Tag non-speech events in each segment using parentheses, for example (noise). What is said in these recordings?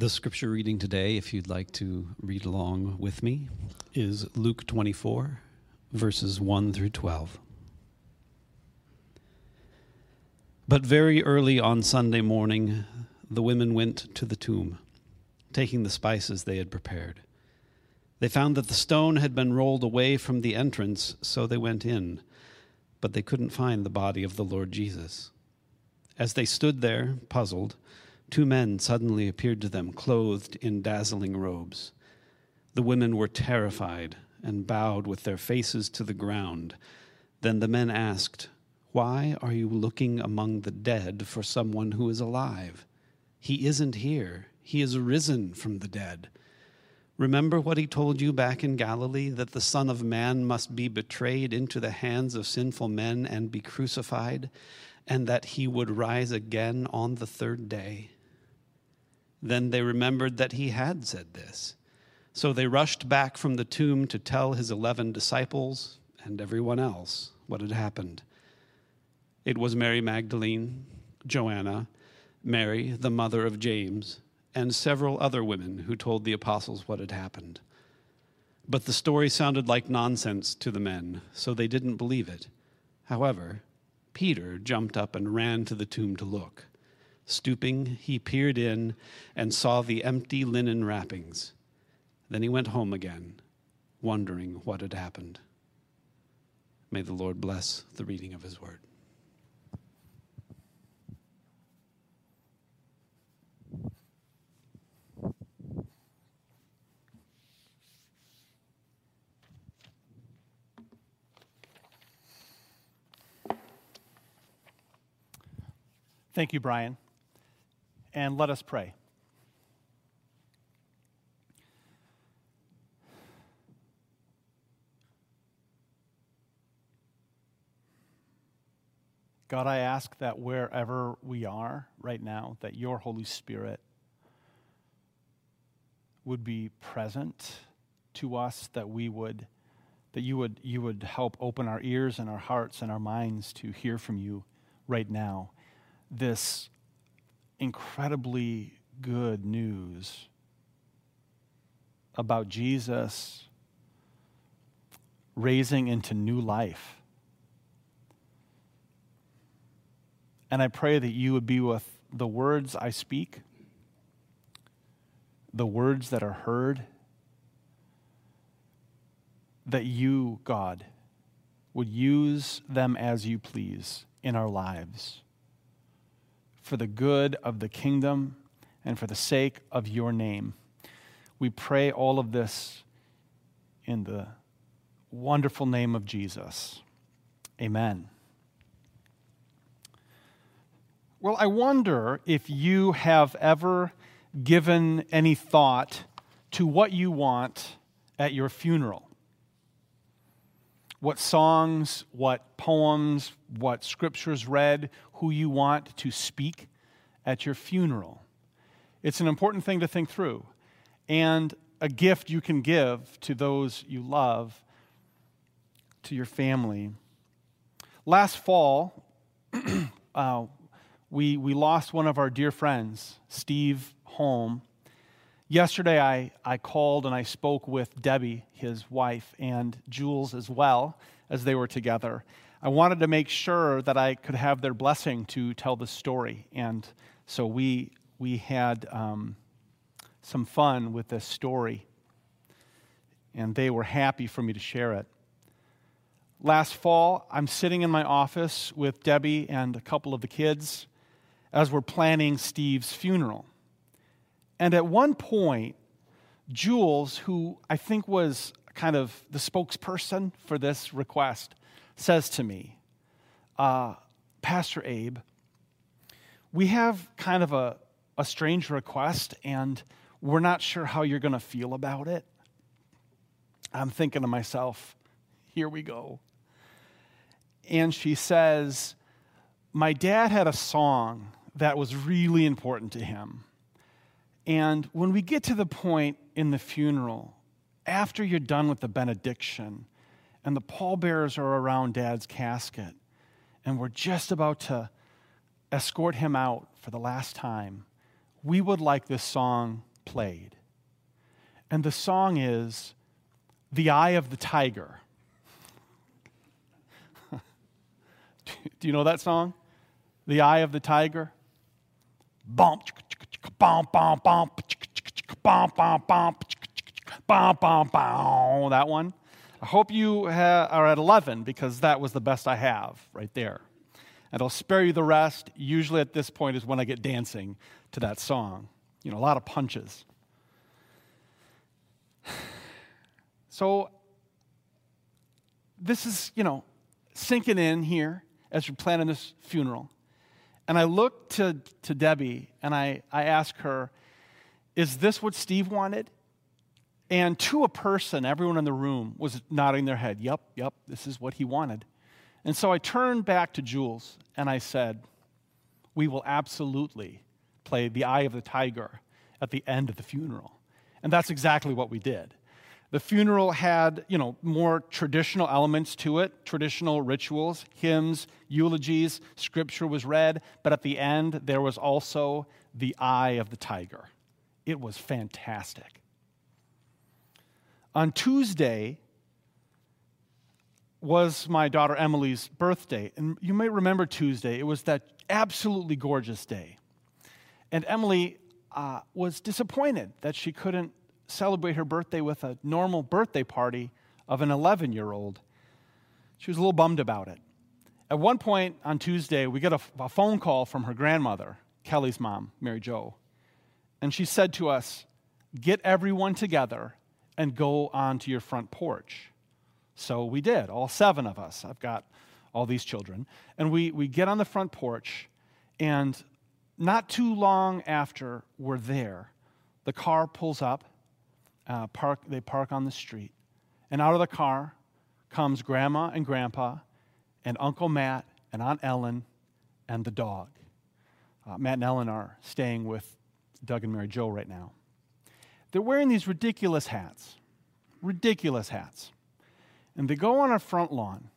The scripture reading today, if you'd like to read along with me, is Luke 24, verses 1 through 12. But very early on Sunday morning, the women went to the tomb, taking the spices they had prepared. They found that the stone had been rolled away from the entrance, so they went in, but they couldn't find the body of the Lord Jesus. As they stood there, puzzled, two men suddenly appeared to them, clothed in dazzling robes. The women were terrified and bowed with their faces to the ground. Then the men asked, Why are you looking among the dead for someone who is alive? He isn't here, he is risen from the dead. Remember what he told you back in Galilee that the Son of Man must be betrayed into the hands of sinful men and be crucified, and that he would rise again on the third day. Then they remembered that he had said this. So they rushed back from the tomb to tell his eleven disciples and everyone else what had happened. It was Mary Magdalene, Joanna, Mary, the mother of James, and several other women who told the apostles what had happened. But the story sounded like nonsense to the men, so they didn't believe it. However, Peter jumped up and ran to the tomb to look. Stooping, he peered in and saw the empty linen wrappings. Then he went home again, wondering what had happened. May the Lord bless the reading of his word. Thank you, Brian. And let us pray. God, I ask that wherever we are right now, that your Holy Spirit would be present to us, that we would that you would you would help open our ears and our hearts and our minds to hear from you right now. This incredibly good news about Jesus raising into new life. And I pray that you would be with the words I speak, the words that are heard, that you, God, would use them as you please in our lives for the good of the kingdom and for the sake of your name. We pray all of this in the wonderful name of Jesus. Amen. Well, I wonder if you have ever given any thought to what you want at your funeral. What songs, what poems, what scriptures read, who you want to speak at your funeral. It's an important thing to think through, and a gift you can give to those you love, to your family. Last fall, (clears throat) uh, we, we lost one of our dear friends, Steve Holm. Yesterday, I, I called and I spoke with Debbie, his wife, and Jules as well, as they were together. I wanted to make sure that I could have their blessing to tell the story. And so we, we had um, some fun with this story, and they were happy for me to share it. Last fall, I'm sitting in my office with Debbie and a couple of the kids as we're planning Steve's funeral. And at one point, Jules, who I think was kind of the spokesperson for this request, says to me, uh, Pastor Abe, we have kind of a, a strange request, and we're not sure how you're going to feel about it. I'm thinking to myself, here we go. And she says, My dad had a song that was really important to him. And when we get to the point in the funeral, after you're done with the benediction, and the pallbearers are around dad's casket, and we're just about to escort him out for the last time, we would like this song played. And the song is The Eye of the Tiger. (laughs) Do you know that song? The Eye of the Tiger? Bump, bump, bump, bump, bump, bump, bump, bump, bump, bump. That one. I hope you are at 11 because that was the best I have right there. And I'll spare you the rest. Usually at this point is when I get dancing to that song. You know, a lot of punches. (sighs) So this is, you know, sinking in here as we're planning this funeral. And I look to, to Debbie and I, I ask her, Is this what Steve wanted? And to a person, everyone in the room was nodding their head, Yep, yep, this is what he wanted. And so I turned back to Jules and I said, We will absolutely play The Eye of the Tiger at the end of the funeral. And that's exactly what we did. The funeral had, you know, more traditional elements to it, traditional rituals, hymns, eulogies, scripture was read, but at the end there was also the eye of the tiger. It was fantastic. On Tuesday was my daughter Emily's birthday, and you may remember Tuesday. It was that absolutely gorgeous day. And Emily uh, was disappointed that she couldn't celebrate her birthday with a normal birthday party of an 11 year old. She was a little bummed about it. At one point on Tuesday, we get a, a, phone call from her grandmother, Kelly's mom, Mary Jo. And she said to us, Get everyone together and go onto your front porch. So we did, all seven of us. I've got all these children. And we, we get on the front porch, and not too long after we're there, the car pulls up uh, park, they park on the street. And out of the car comes Grandma and Grandpa and Uncle Matt and Aunt Ellen and the dog. Uh, Matt and Ellen are staying with Doug and Mary Jo right now. They're wearing these ridiculous hats, ridiculous hats. And they go on our front lawn,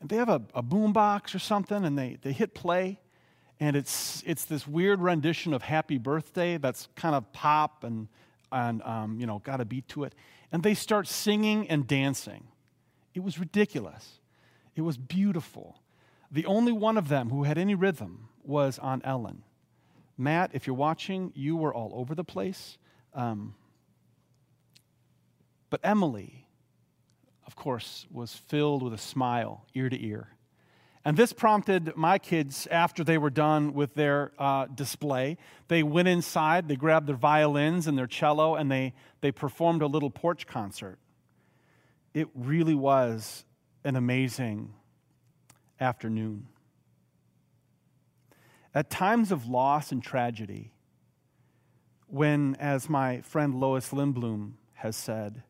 and they have a, a boom box or something, and they, they hit play, and it's, it's this weird rendition of Happy Birthday that's kind of pop and and um, you know got a beat to it. And they start singing and dancing. It was ridiculous. It was beautiful. The only one of them who had any rhythm was Aunt Ellen. Matt if you're watching you were all over the place. Um, but emily of course was filled with a smile ear to ear and this prompted my kids, after they were done with their uh, display, they went inside, they grabbed their violins and their cello, and they, they performed a little porch concert. It really was an amazing afternoon. At times of loss and tragedy, when, as my friend Lois Lindblom has said,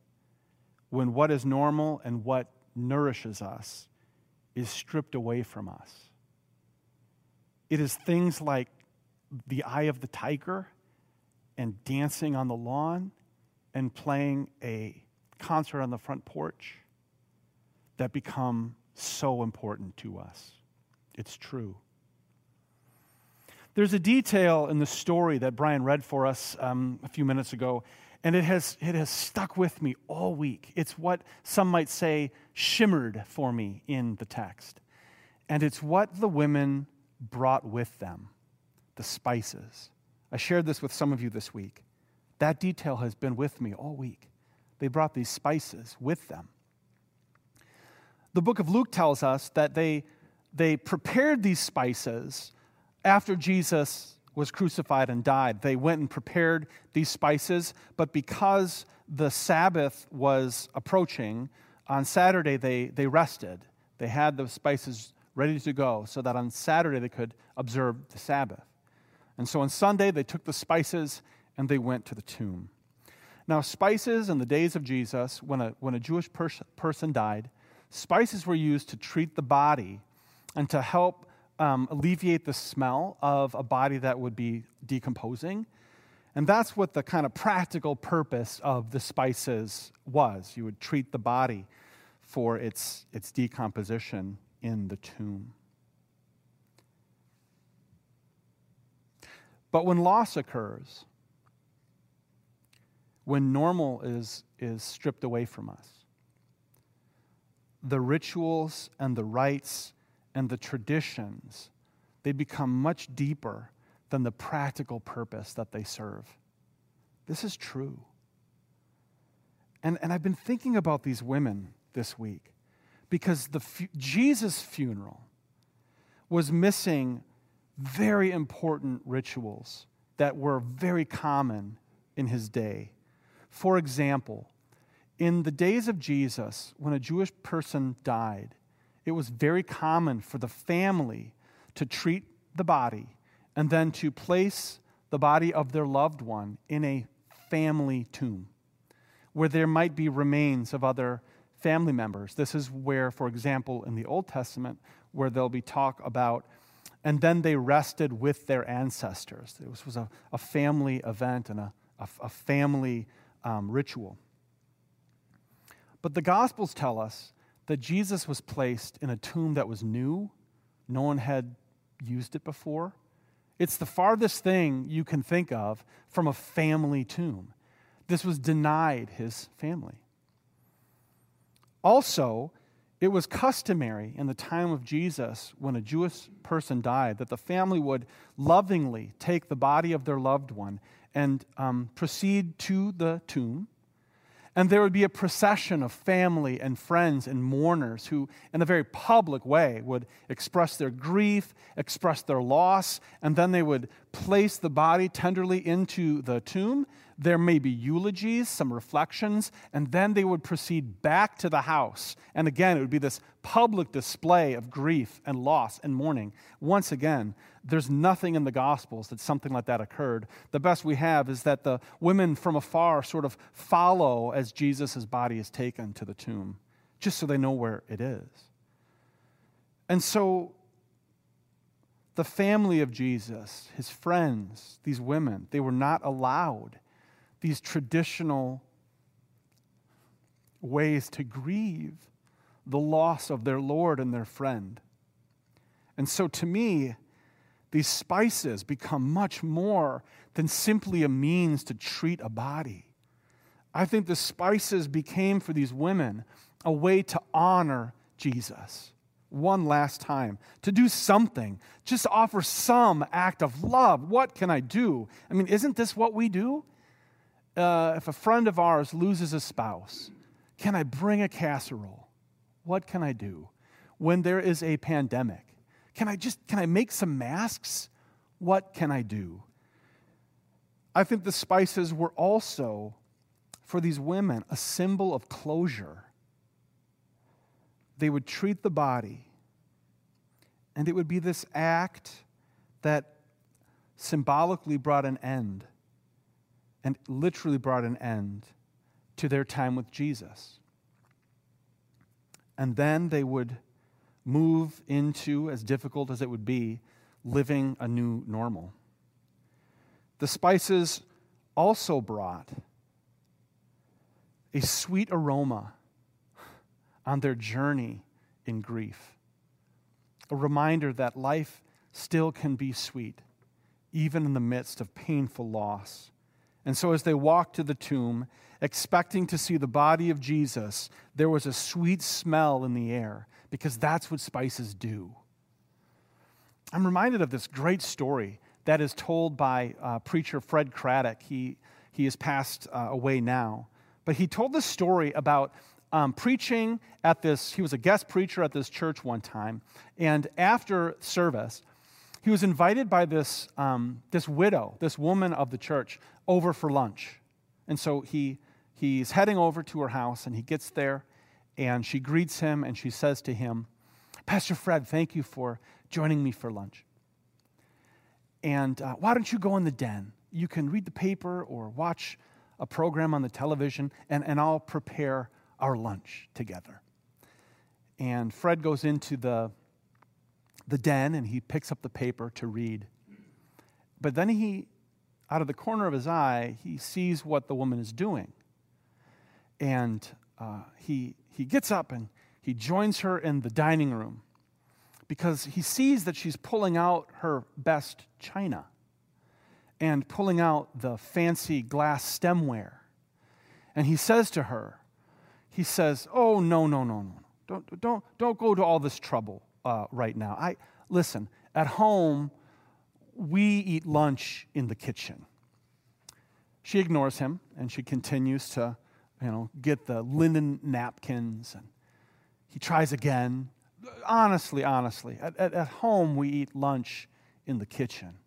when what is normal and what nourishes us is stripped away from us. It is things like the eye of the tiger and dancing on the lawn and playing a concert on the front porch that become so important to us. It's true. There's a detail in the story that Brian read for us um, a few minutes ago and it has, it has stuck with me all week. It's what some might say shimmered for me in the text. And it's what the women brought with them the spices. I shared this with some of you this week. That detail has been with me all week. They brought these spices with them. The book of Luke tells us that they, they prepared these spices after Jesus was crucified and died. They went and prepared these spices, but because the Sabbath was approaching, on Saturday they, they rested. They had the spices ready to go so that on Saturday they could observe the Sabbath. And so on Sunday they took the spices and they went to the tomb. Now, spices in the days of Jesus, when a, when a Jewish pers- person died, spices were used to treat the body and to help um, alleviate the smell of a body that would be decomposing. And that's what the kind of practical purpose of the spices was. You would treat the body for its, its decomposition in the tomb. But when loss occurs, when normal is, is stripped away from us. The rituals and the rites and the traditions, they become much deeper than the practical purpose that they serve. This is true. And, and I've been thinking about these women this week because the fu- Jesus' funeral was missing very important rituals that were very common in his day. For example, in the days of Jesus, when a Jewish person died, it was very common for the family to treat the body and then to place the body of their loved one in a family tomb where there might be remains of other family members. This is where, for example, in the Old Testament, where there'll be talk about, and then they rested with their ancestors. This was a, a family event and a, a, a family um, ritual. But the Gospels tell us that Jesus was placed in a tomb that was new, no one had used it before. It's the farthest thing you can think of from a family tomb. This was denied his family. Also, it was customary in the time of Jesus when a Jewish person died that the family would lovingly take the body of their loved one and um, proceed to the tomb and there would be a procession of family and friends and mourners who, in a very public way, would express their grief, express their loss, and then they would place the body tenderly into the tomb. There may be eulogies, some reflections, and then they would proceed back to the house. And again, it would be this public display of grief and loss and mourning. Once again, there's nothing in the Gospels that something like that occurred. The best we have is that the women from afar sort of follow as Jesus' body is taken to the tomb, just so they know where it is. And so the family of Jesus, his friends, these women, they were not allowed these traditional ways to grieve the loss of their Lord and their friend. And so to me, these spices become much more than simply a means to treat a body. I think the spices became for these women a way to honor Jesus one last time, to do something, just offer some act of love. What can I do? I mean, isn't this what we do? Uh, if a friend of ours loses a spouse, can I bring a casserole? What can I do? When there is a pandemic, can I just can I make some masks? What can I do? I think the spices were also for these women a symbol of closure. They would treat the body, and it would be this act that symbolically brought an end and literally brought an end to their time with Jesus. And then they would move into, as difficult as it would be, living a new normal. The spices also brought a sweet aroma on their journey in grief. A reminder that life still can be sweet, even in the midst of painful loss. And so, as they walked to the tomb, expecting to see the body of Jesus, there was a sweet smell in the air because that's what spices do. I'm reminded of this great story that is told by uh, preacher Fred Craddock. He, he has passed uh, away now. But he told this story about um, preaching at this, he was a guest preacher at this church one time. And after service, he was invited by this, um, this widow, this woman of the church, over for lunch. And so he, he's heading over to her house and he gets there and she greets him and she says to him, Pastor Fred, thank you for joining me for lunch. And uh, why don't you go in the den? You can read the paper or watch a program on the television, and, and I'll prepare our lunch together. And Fred goes into the, the den and he picks up the paper to read. But then he, out of the corner of his eye, he sees what the woman is doing. And uh, he, he gets up and he joins her in the dining room because he sees that she's pulling out her best china and pulling out the fancy glass stemware And he says to her, he says, Oh, no, no, no, no. Don't, don't, don't go to all this trouble uh, right now. I, listen, at home, we eat lunch in the kitchen. She ignores him and she continues to, you know, get the linen napkins and he tries again. Honestly, honestly, at, at, at home we eat lunch in the kitchen.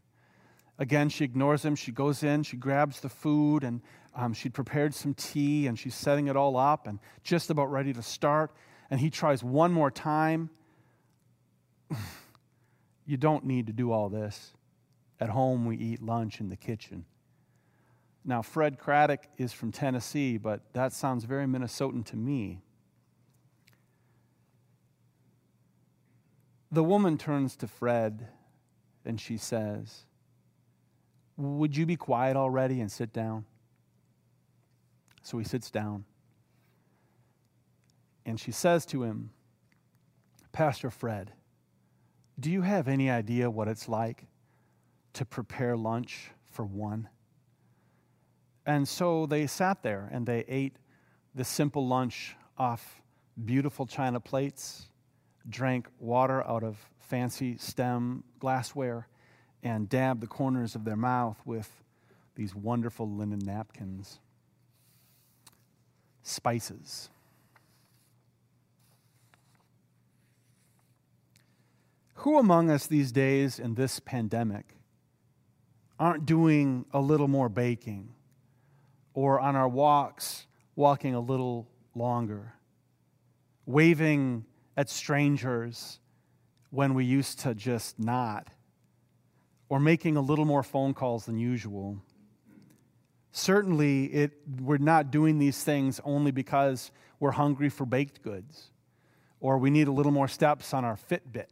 Again, she ignores him. She goes in, she grabs the food, and um, she'd prepared some tea, and she's setting it all up and just about ready to start. And he tries one more time. (sighs) you don't need to do all this. At home, we eat lunch in the kitchen. Now, Fred Craddock is from Tennessee, but that sounds very Minnesotan to me. The woman turns to Fred and she says, Would you be quiet already and sit down? So he sits down. And she says to him, Pastor Fred, do you have any idea what it's like to prepare lunch for one? And so they sat there and they ate the simple lunch off beautiful china plates, drank water out of fancy stem glassware, and dabbed the corners of their mouth with these wonderful linen napkins. Spices. Who among us these days in this pandemic aren't doing a little more baking or on our walks walking a little longer, waving at strangers when we used to just not, or making a little more phone calls than usual. Certainly, it, we're not doing these things only because we're hungry for baked goods, or we need a little more steps on our Fitbit,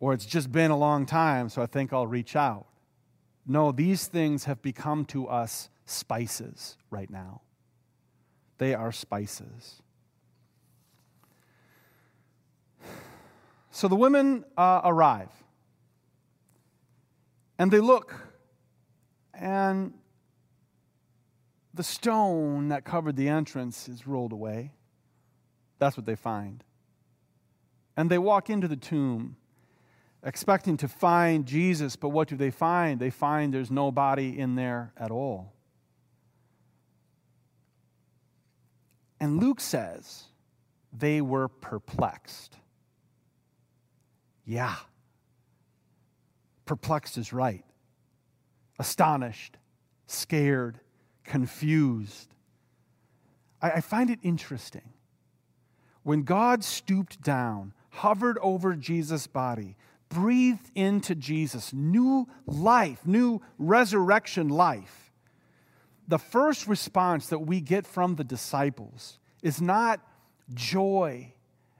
or it's just been a long time, so I think I'll reach out. No, these things have become to us spices right now. They are spices. So the women uh, arrive and they look, and the stone that covered the entrance is rolled away. That's what they find. And they walk into the tomb expecting to find Jesus, but what do they find? They find there's no body in there at all. And Luke says they were perplexed. Yeah. Perplexed is right. Astonished, scared, confused. I, I find it interesting. When God stooped down, hovered over Jesus' body, breathed into Jesus new life, new resurrection life, the first response that we get from the disciples is not joy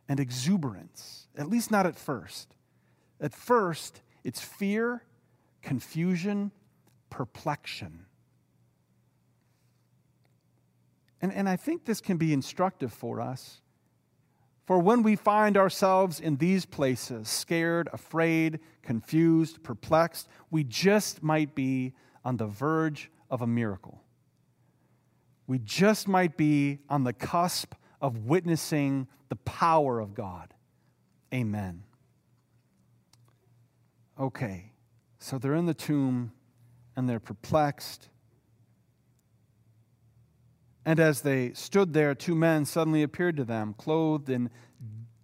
and exuberance, at least not at first. At first, it's fear, confusion, perplexion. And, and I think this can be instructive for us. For when we find ourselves in these places, scared, afraid, confused, perplexed, we just might be on the verge of a miracle. We just might be on the cusp of witnessing the power of God. Amen. Okay, so they're in the tomb and they're perplexed. And as they stood there, two men suddenly appeared to them, clothed in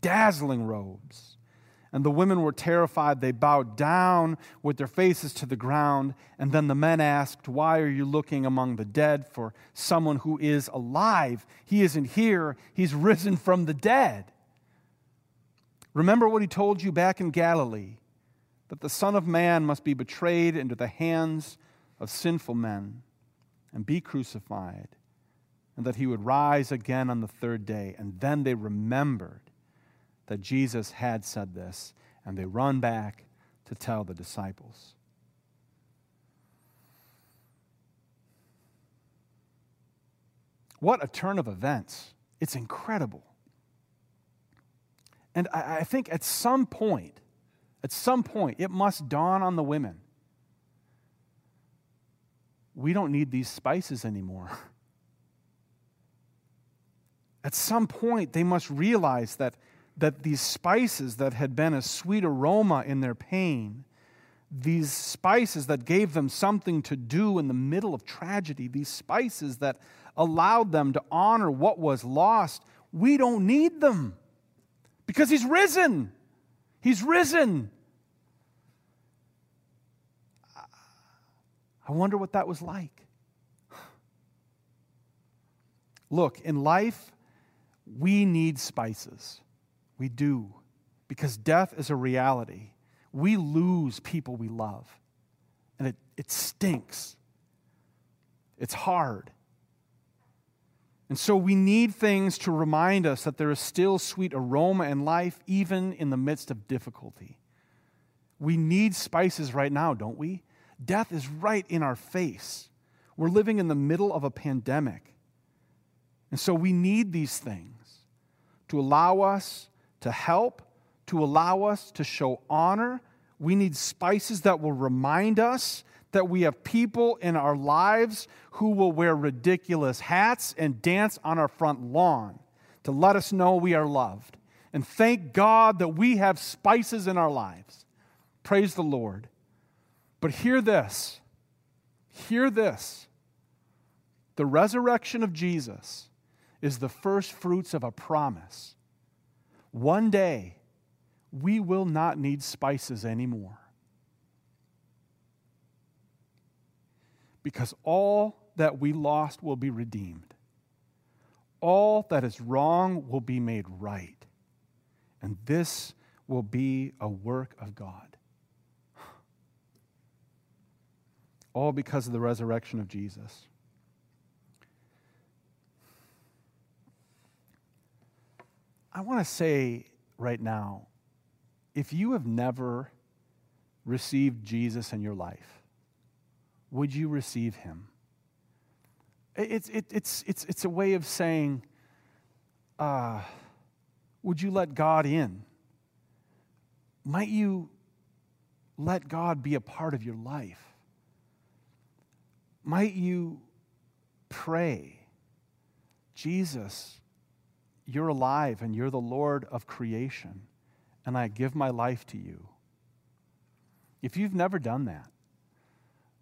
dazzling robes. And the women were terrified. They bowed down with their faces to the ground. And then the men asked, Why are you looking among the dead for someone who is alive? He isn't here, he's risen from the dead. Remember what he told you back in Galilee that the Son of Man must be betrayed into the hands of sinful men and be crucified, and that he would rise again on the third day. And then they remembered that Jesus had said this, and they run back to tell the disciples. What a turn of events! It's incredible. And I, think at some point, at some point, it must dawn on the women we don't need these spices anymore. At some point, they must realize that, that these spices that had been a sweet aroma in their pain, these spices that gave them something to do in the middle of tragedy, these spices that allowed them to honor what was lost, we don't need them because He's risen. He's risen. I wonder what that was like. Look, in life, we need spices. We do. Because death is a reality. We lose people we love. And it, it stinks. It's hard. And so we need things to remind us that there is still sweet aroma in life, even in the midst of difficulty. We need spices right now, don't we? Death is right in our face. We're living in the middle of a pandemic. And so we need these things to allow us to help, to allow us to show honor. We need spices that will remind us that we have people in our lives who will wear ridiculous hats and dance on our front lawn to let us know we are loved. And thank God that we have spices in our lives. Praise the Lord. But hear this. Hear this. The resurrection of Jesus is the first fruits of a promise. One day, we will not need spices anymore. Because all that we lost will be redeemed. All that is wrong will be made right. And this will be a work of God. All because of the resurrection of Jesus. I want to say right now if you have never received Jesus in your life, would you receive him? It's, it, it's, it's, it's a way of saying, uh, would you let God in? Might you let God be a part of your life? Might you pray, Jesus, you're alive and you're the Lord of creation, and I give my life to you. If you've never done that,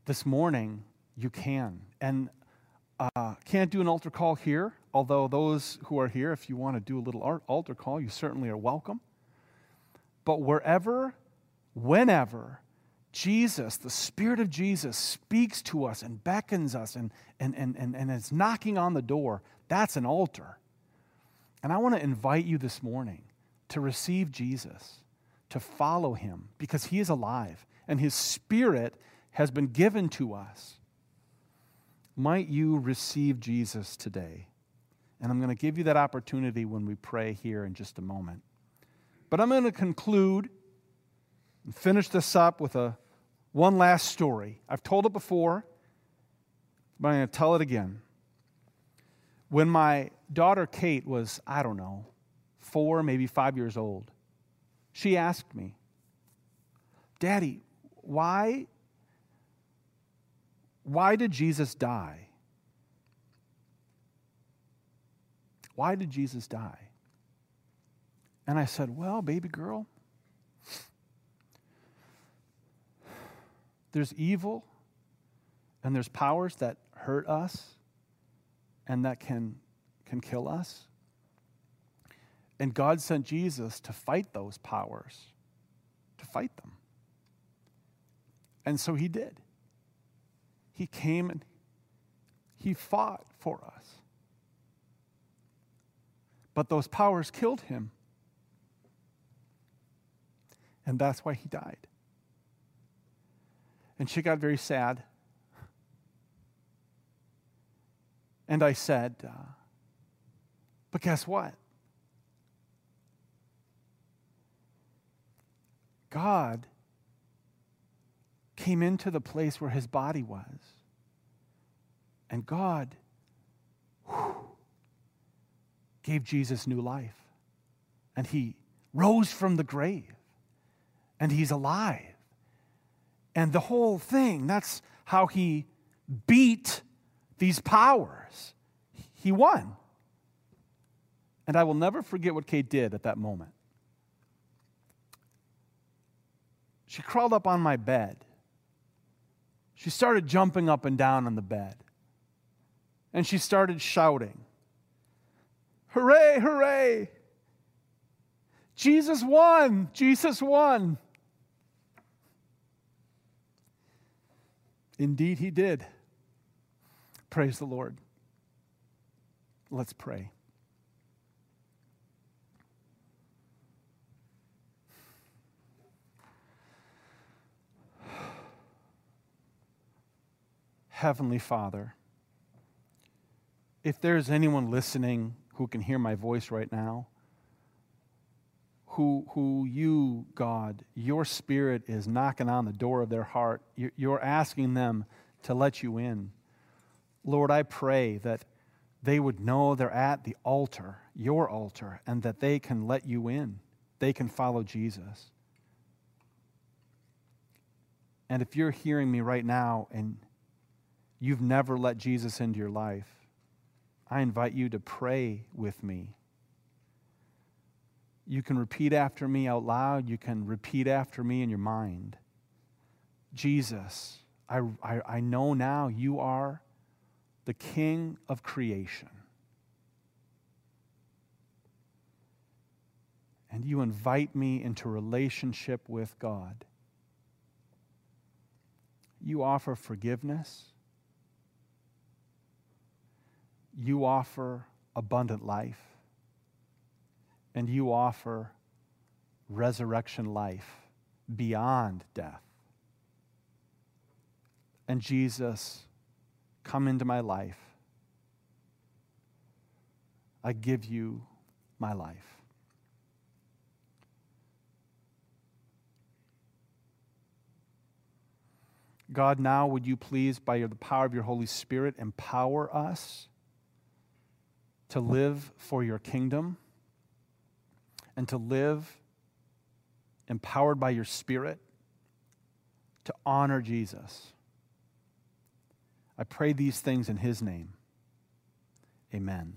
this morning you can. And uh, can't do an altar call here, although those who are here, if you want to do a little altar call, you certainly are welcome. But wherever, whenever, Jesus, the Spirit of Jesus, speaks to us and beckons us and, and, and, and, and is knocking on the door, that's an altar. And I want to invite you this morning to receive Jesus, to follow him, because he is alive and his spirit has been given to us. Might you receive Jesus today? And I'm going to give you that opportunity when we pray here in just a moment. But I'm going to conclude and finish this up with a one last story. I've told it before, but I'm going to tell it again. When my daughter Kate was, I don't know, four, maybe five years old, she asked me, Daddy, why, why did Jesus die? Why did Jesus die? And I said, Well, baby girl, there's evil and there's powers that hurt us and that can, can kill us. And God sent Jesus to fight those powers, to fight them. And so he did. He came and he fought for us. But those powers killed him. And that's why he died. And she got very sad. And I said, uh, But guess what? God came into the place where his body was. And God whew, gave Jesus new life. And he rose from the grave. And he's alive. And the whole thing, that's how he beat these powers. He won. And I will never forget what Kate did at that moment. She crawled up on my bed. She started jumping up and down on the bed. And she started shouting, Hooray, hooray! Jesus won! Jesus won! Indeed, he did. Praise the Lord. Let's pray. Heavenly Father, if there's anyone listening who can hear my voice right now, who, who you, God, your spirit is knocking on the door of their heart, you're asking them to let you in. Lord, I pray that they would know they're at the altar, your altar, and that they can let you in. They can follow Jesus. And if you're hearing me right now and you've never let Jesus into your life, I invite you to pray with me. You can repeat after me out loud, you can repeat after me in your mind. Jesus, I, I, I know now you are the King of creation. And you invite me into relationship with God. You offer forgiveness you offer abundant life, and you offer resurrection life beyond death. And Jesus, come into my life. I give you my life. God, now would you please, by the power of your Holy Spirit, empower us to live for your kingdom and to live empowered by your Spirit to honor Jesus. I pray these things in His name. Amen.